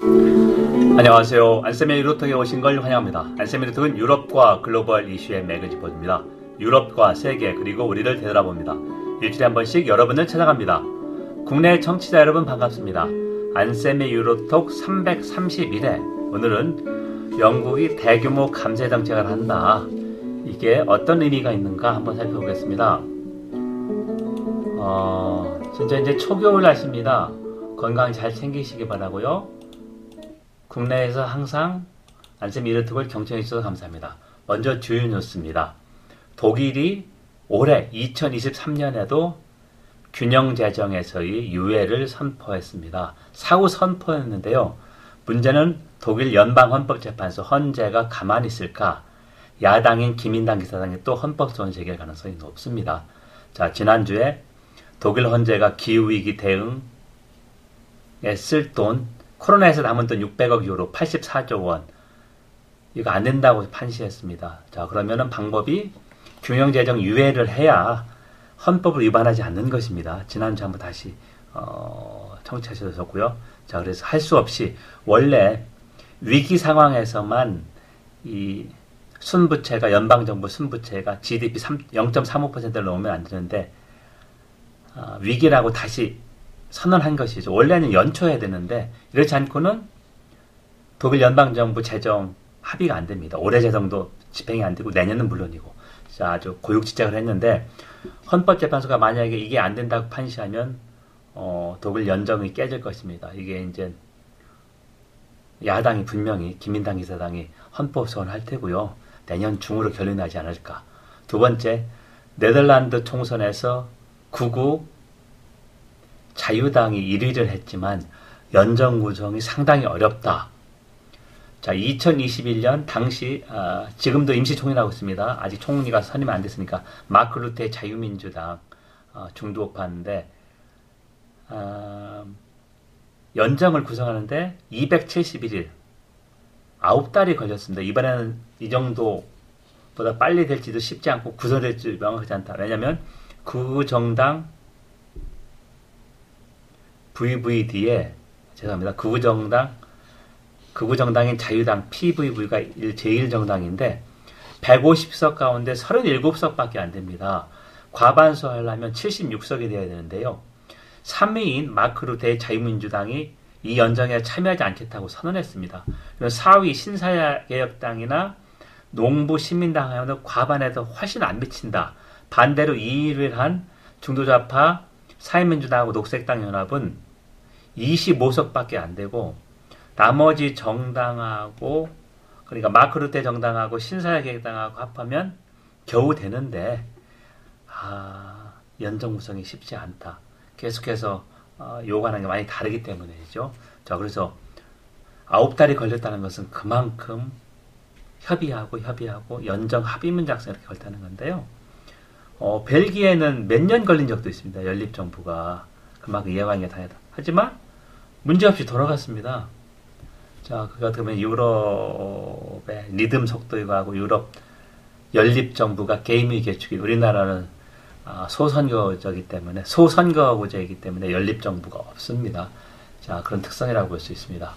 안녕하세요. 안쌤의 유로톡에 오신 걸 환영합니다. 안쌤의 유로톡은 유럽과 글로벌 이슈의 맥을 짚어줍니다. 유럽과 세계 그리고 우리를 되돌아봅니다. 일주일에 한 번씩 여러분을 찾아갑니다. 국내 청취자 여러분 반갑습니다. 안쌤의 유로톡 331회 오늘은 영국이 대규모 감세 정책을 한다. 이게 어떤 의미가 있는가 한번 살펴보겠습니다. 어, 진짜 이제 초겨울 날씨입니다. 건강 잘 챙기시기 바라고요. 국내에서 항상 안쌤 이르톡을 경청해 주셔서 감사합니다. 먼저 주요 뉴스입니다. 독일이 올해 2023년에도 균형 재정에서의 유예를 선포했습니다. 사후 선포였는데요. 문제는 독일 연방헌법재판소 헌재가 가만히 있을까? 야당인 기민당 기사당이 또 헌법소원 제기할 가능성이 높습니다. 자, 지난주에 독일 헌재가 기후위기 대응에 쓸 돈, 코로나에서 남은 돈 600억 유로, 84조 원, 이거 안 된다고 판시했습니다. 자, 그러면은 방법이 균형재정 유예를 해야 헌법을 위반하지 않는 것입니다. 지난주 한번 다시, 어, 청취하셨었고요. 자, 그래서 할 수 없이 원래 위기 상황에서만 이 순부채가 연방정부 순부채가 GDP 0.35%를 넘으면 안 되는데 어, 위기라고 다시 선언한 것이죠. 원래는 연초해야 되는데 이렇지 않고는 독일 연방정부 재정 합의가 안 됩니다. 올해 재정도 집행이 안 되고 내년은 물론이고 자, 아주 고육지책을 했는데 헌법재판소가 만약에 이게 안 된다고 판시하면 어, 독일 연정이 깨질 것입니다. 이게 이제 야당이 분명히 기민당 기사당이 헌법 소원 할 테고요. 내년 중으로 결론나지 않을까. 두 번째, 네덜란드 총선에서 구구 자유당이 1위를 했지만 연정 구성이 상당히 어렵다. 자, 2021년 당시 아, 지금도 임시 총리하고 있습니다. 아직 총리가 선임 안 됐으니까 마크 루테 자유민주당 아, 중도파인데 아, 연정을 구성하는데 271일 9달이 걸렸습니다. 이번에는 이 정도보다 빨리 될지도 쉽지 않고 구성될지 명확하지 않다. 왜냐하면 그 정당 VVD에 죄송합니다. 극우정당 극우정당인 자유당 PVV가 제1정당인데 150석 가운데 37석밖에 안 됩니다. 과반수 하려면 76석이 돼야 되는데요. 3위인 마크 루테 자유민주당이 이 연정에 참여하지 않겠다고 선언했습니다. 4위 신사개혁당이나 농부 시민당하고는 과반에도 훨씬 안 미친다. 반대로 2위를 한 중도좌파 사회민주당하고 녹색당 연합은 25석밖에 안 되고 나머지 정당하고 그러니까 마크루테 정당하고 신사회계당하고 합하면 겨우 되는데 아, 연정 구성이 쉽지 않다. 계속해서 어, 요구하는 게 많이 다르기 때문이죠. 자, 그래서 아홉 달이 걸렸다는 것은 그만큼 협의하고 협의하고 연정 합의문 작성 이렇게 걸다는 건데요. 어, 벨기에는 몇 년 걸린 적도 있습니다. 연립 정부가 그만큼 예방이 다르다. 하지만 문제없이 돌아갔습니다. 자, 그 같은 경우는 유럽의 리듬 속도이고 유럽 연립정부가 게임의 개축이 우리나라는 아, 소선거제이기 때문에 소선거구제이기 때문에 연립정부가 없습니다. 자, 그런 특성이라고 볼 수 있습니다.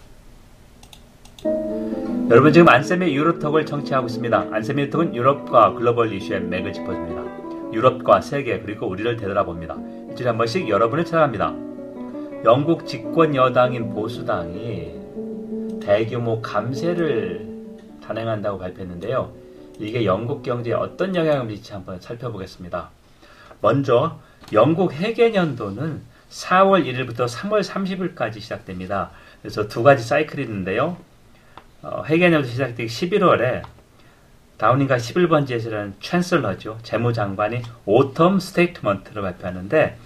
여러분 지금 안쌤의 유로톡을 청취하고 있습니다. 안쌤의 유로톡은 유럽과 글로벌 이슈의 맥을 짚어줍니다. 유럽과 세계 그리고 우리를 되돌아봅니다. 일주일에 한 번씩 여러분을 찾아갑니다. 영국 집권 여당인 보수당이 대규모 감세를 단행한다고 발표했는데요. 이게 영국 경제에 어떤 영향을 미칠지 한번 살펴보겠습니다. 먼저 영국 회계년도는 4월 1일부터 3월 30일까지 시작됩니다. 그래서 두 가지 사이클이 있는데요. 어, 회계년도 시작되기 11월에 다우닝가 11번지에서는 chancellor죠. 재무장관이 Autumn Statement를 발표하는데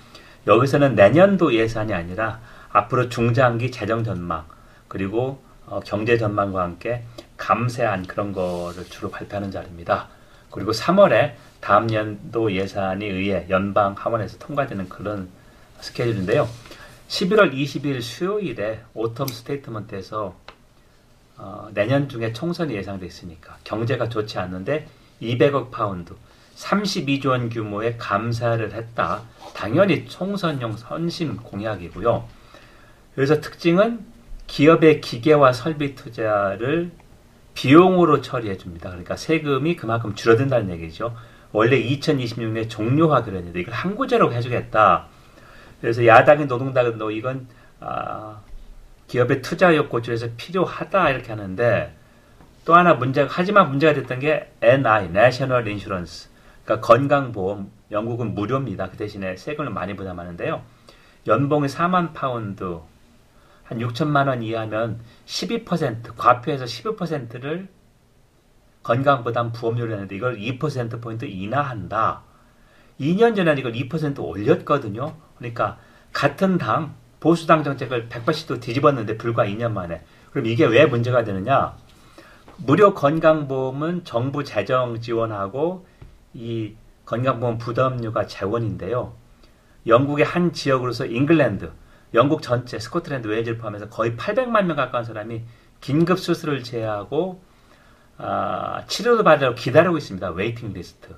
여기서는 내년도 예산이 아니라 앞으로 중장기 재정 전망 그리고 어, 경제 전망과 함께 감세한 그런 거를 주로 발표하는 자리입니다. 그리고 3월에 다음 년도 예산이 의회 연방 하원에서 통과되는 그런 스케줄인데요. 11월 20일 수요일에 Autumn Statement에서 어, 내년 중에 총선이 예상돼 있으니까 경제가 좋지 않는데 200억 파운드 32조 원 규모의 감세를 했다. 당연히 총선용 선심 공약이고요. 그래서 특징은 기업의 기계와 설비 투자를 비용으로 처리해 줍니다. 그러니까 세금이 그만큼 줄어든다는 얘기죠. 원래 2026년에 종료하기로 했는데 이걸 항구제로 해주겠다. 그래서 야당인 노동당은 너 이건 아, 기업의 투자욕 고조에서 필요하다 이렇게 하는데 또 하나 문제가 하지만 문제가 됐던 게 NI National Insurance 그러니까 건강보험 영국은 무료입니다. 그 대신에 세금을 많이 부담하는데요. 연봉이 4만 파운드 한 6천만 원 이하면 12% 과표에서 12%를 건강보험 보험료를 했는데 이걸 2%포인트 인하한다. 2년 전에 이걸 2% 올렸거든요. 그러니까 같은 당 보수당 정책을 180도 뒤집었는데 불과 2년 만에. 그럼 이게 왜 문제가 되느냐? 무료 건강보험은 정부 재정 지원하고 이 건강보험 부담료가 재원인데요. 영국의 한 지역으로서 잉글랜드, 영국 전체, 스코틀랜드, 웨일즈를 포함해서 거의 800만 명 가까운 사람이 긴급 수술을 제외하고 아, 치료를 받으려고 기다리고 있습니다. waiting list.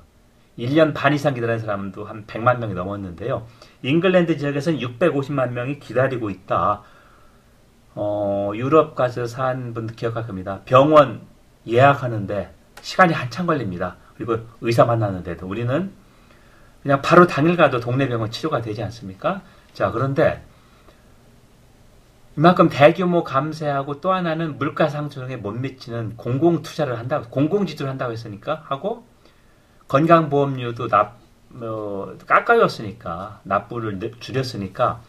1년 반 이상 기다리는 사람도 한 100만 명이 넘었는데요. 잉글랜드 지역에서는 650만 명이 기다리고 있다. 어, 유럽 가서 산 분들 기억할 겁니다. 병원 예약하는데 시간이 한참 걸립니다. 그리고 의사 만나는데도 우리는 그냥 바로 당일 가도 동네 병원 치료가 되지 않습니까? 자, 그런데 이만큼 대규모 감세하고 또 하나는 물가 상승에 못 미치는 공공 투자를 한다고 공공 지출을 한다고 했으니까 하고 건강보험료도 납 어, 깎아줬으니까 납부를 줄였으니까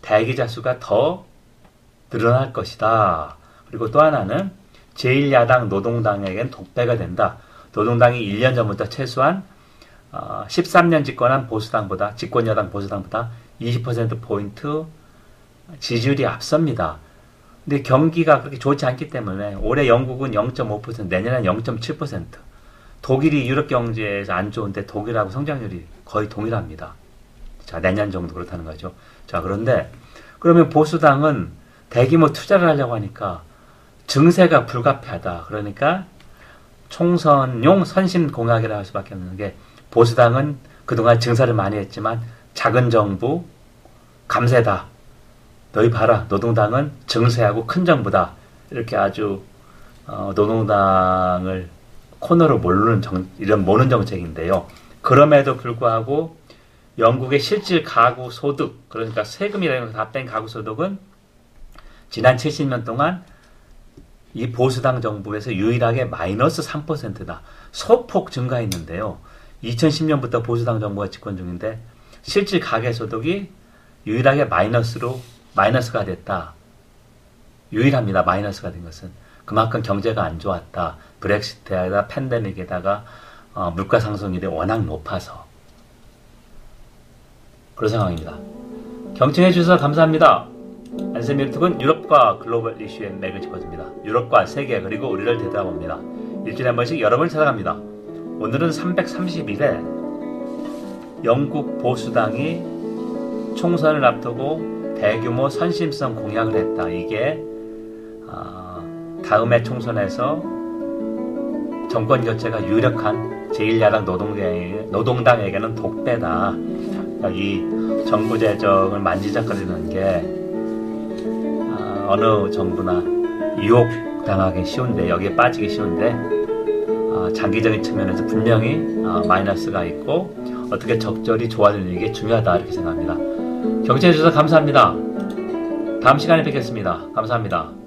대기자 수가 더 늘어날 것이다. 그리고 또 하나는 제1야당 노동당에겐 독배가 된다. 노동당이 1년 전부터 최소한 어, 13년 집권한 보수당보다 집권여당 보수당보다 20% 포인트 지지율이 앞섭니다. 근데 경기가 그렇게 좋지 않기 때문에 올해 영국은 0.5%, 내년엔 0.7%. 독일이 유럽 경제에서 안 좋은데 독일하고 성장률이 거의 동일합니다. 자, 내년 정도 그렇다는 거죠. 자, 그런데 그러면 보수당은 대규모 투자를 하려고 하니까 증세가 불가피하다. 그러니까 총선용 선심 공약이라 할 수밖에 없는 게 보수당은 그동안 증사를 많이 했지만 작은 정부 감세다. 너희 봐라. 노동당은 증세하고 큰 정부다. 이렇게 아주 어, 노동당을 코너로 모르는 정, 이런 모는 정책인데요. 그럼에도 불구하고 영국의 실질 가구 소득 그러니까 세금이라는 거다뺀 가구 소득은 지난 70년 동안 이 보수당 정부에서 유일하게 마이너스 3%다. 소폭 증가했는데요. 2010년부터 보수당 정부가 집권 중인데 실질 가계 소득이 유일하게 마이너스로 마이너스가 됐다. 유일합니다. 마이너스가 된 것은 그만큼 경제가 안 좋았다. 브렉시트에다 팬데믹에다가 어, 물가 상승률이 워낙 높아서 그런 상황입니다. 경청해 주셔서 감사합니다. 유튜브는 유럽과 글로벌 이슈의 맥을 짚어줍니다. 유럽과 세계 그리고 우리를 되돌아봅니다. 일주일에 한 번씩 여러분을 찾아갑니다. 오늘은 331회 영국 보수당이 총선을 앞두고 대규모 선심성 공약을 했다. 이게 어, 다음에 총선에서 정권 교체가 유력한 제1야당 노동당, 노동당에게는 독배다. 이 정부 재정을 만지작거리는 게 어느 정부나 유혹 당하기 쉬운데 여기에 빠지기 쉬운데 어, 장기적인 측면에서 분명히 어, 마이너스가 있고 어떻게 적절히 좋아지는 게 중요하다 이렇게 생각합니다. 경청해 주셔서 감사합니다. 다음 시간에 뵙겠습니다. 감사합니다.